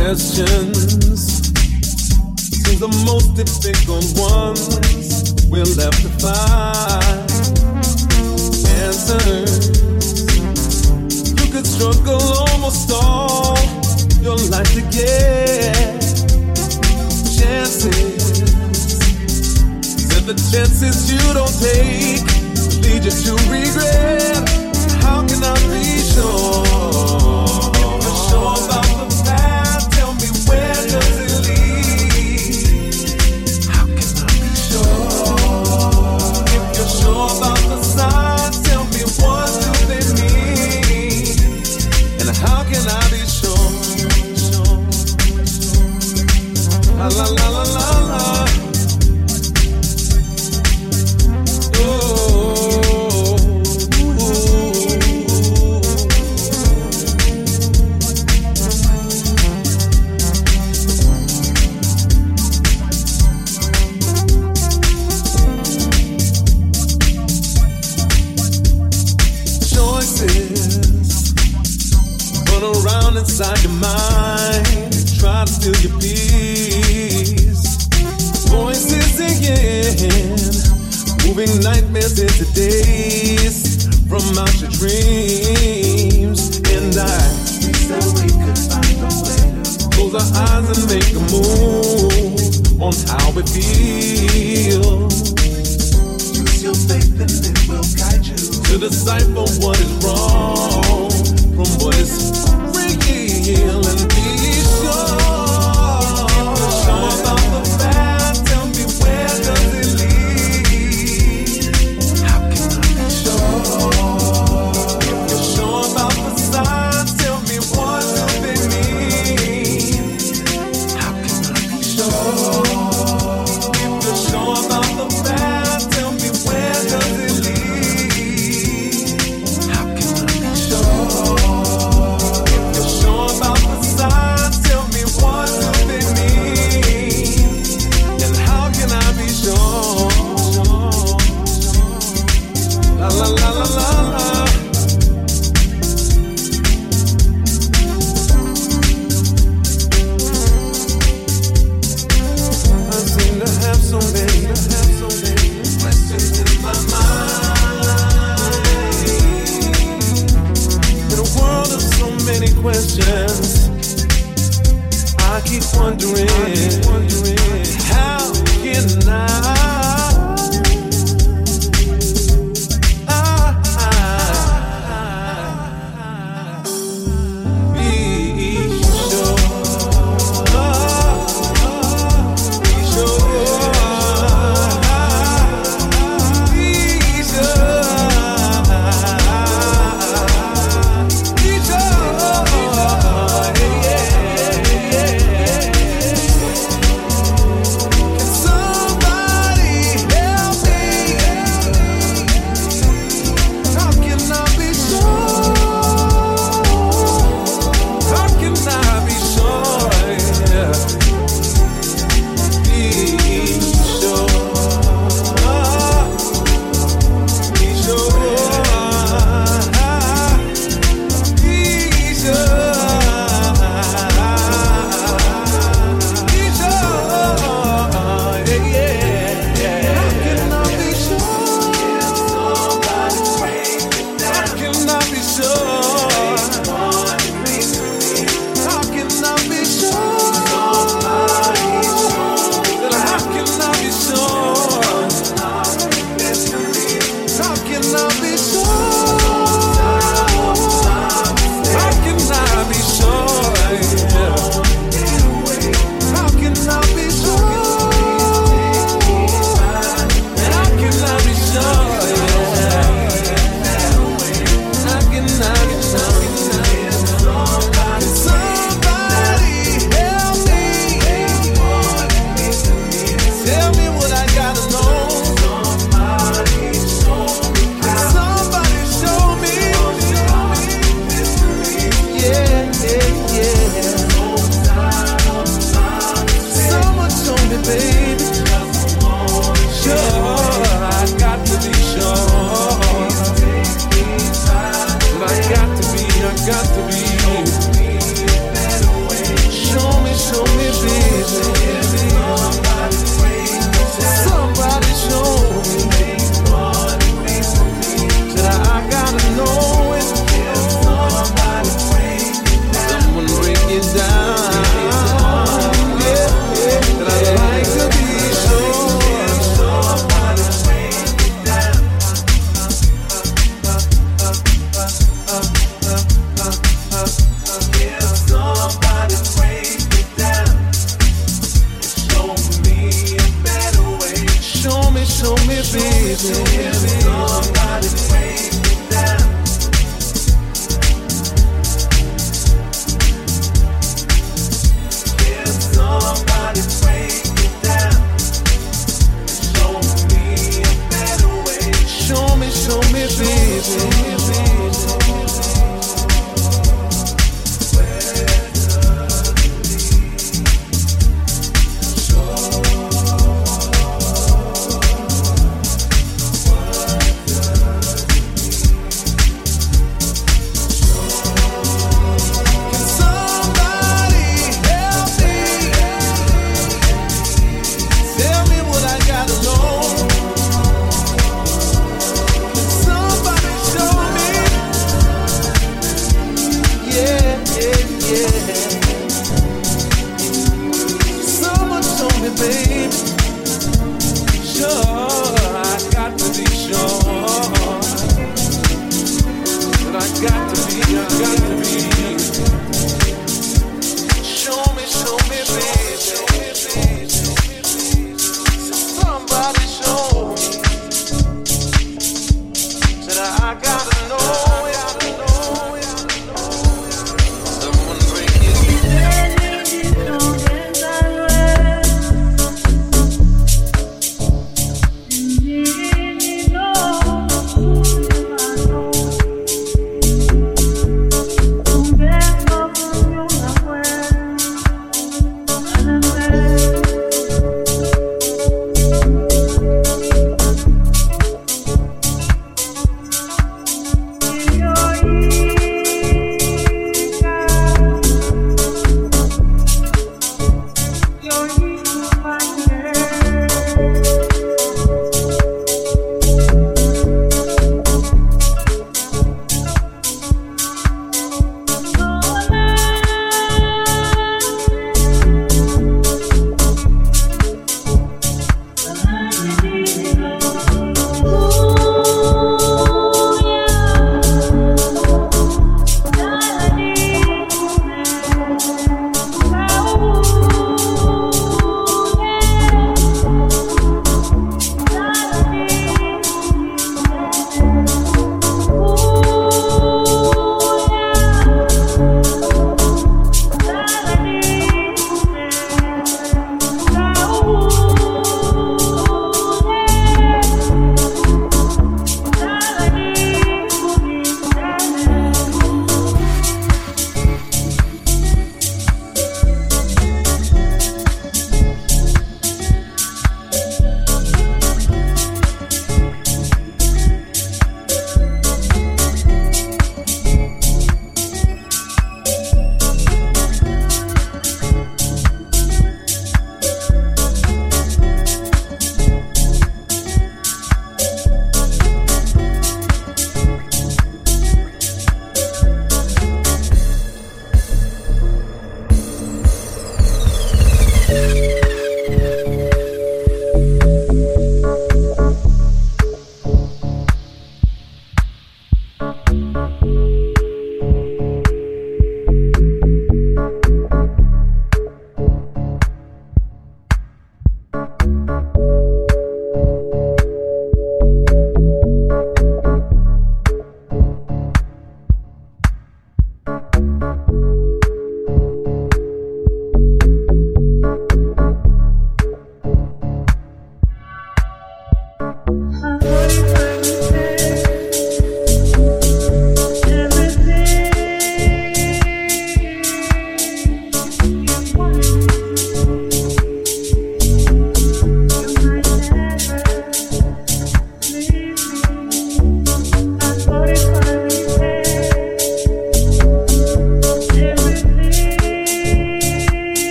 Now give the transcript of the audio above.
questions seems the most difficult ones we're left to find answers. You could struggle almost all your life to get chances. If the chances you don't take lead you to regret, how can I be sure? Yeah, yeah,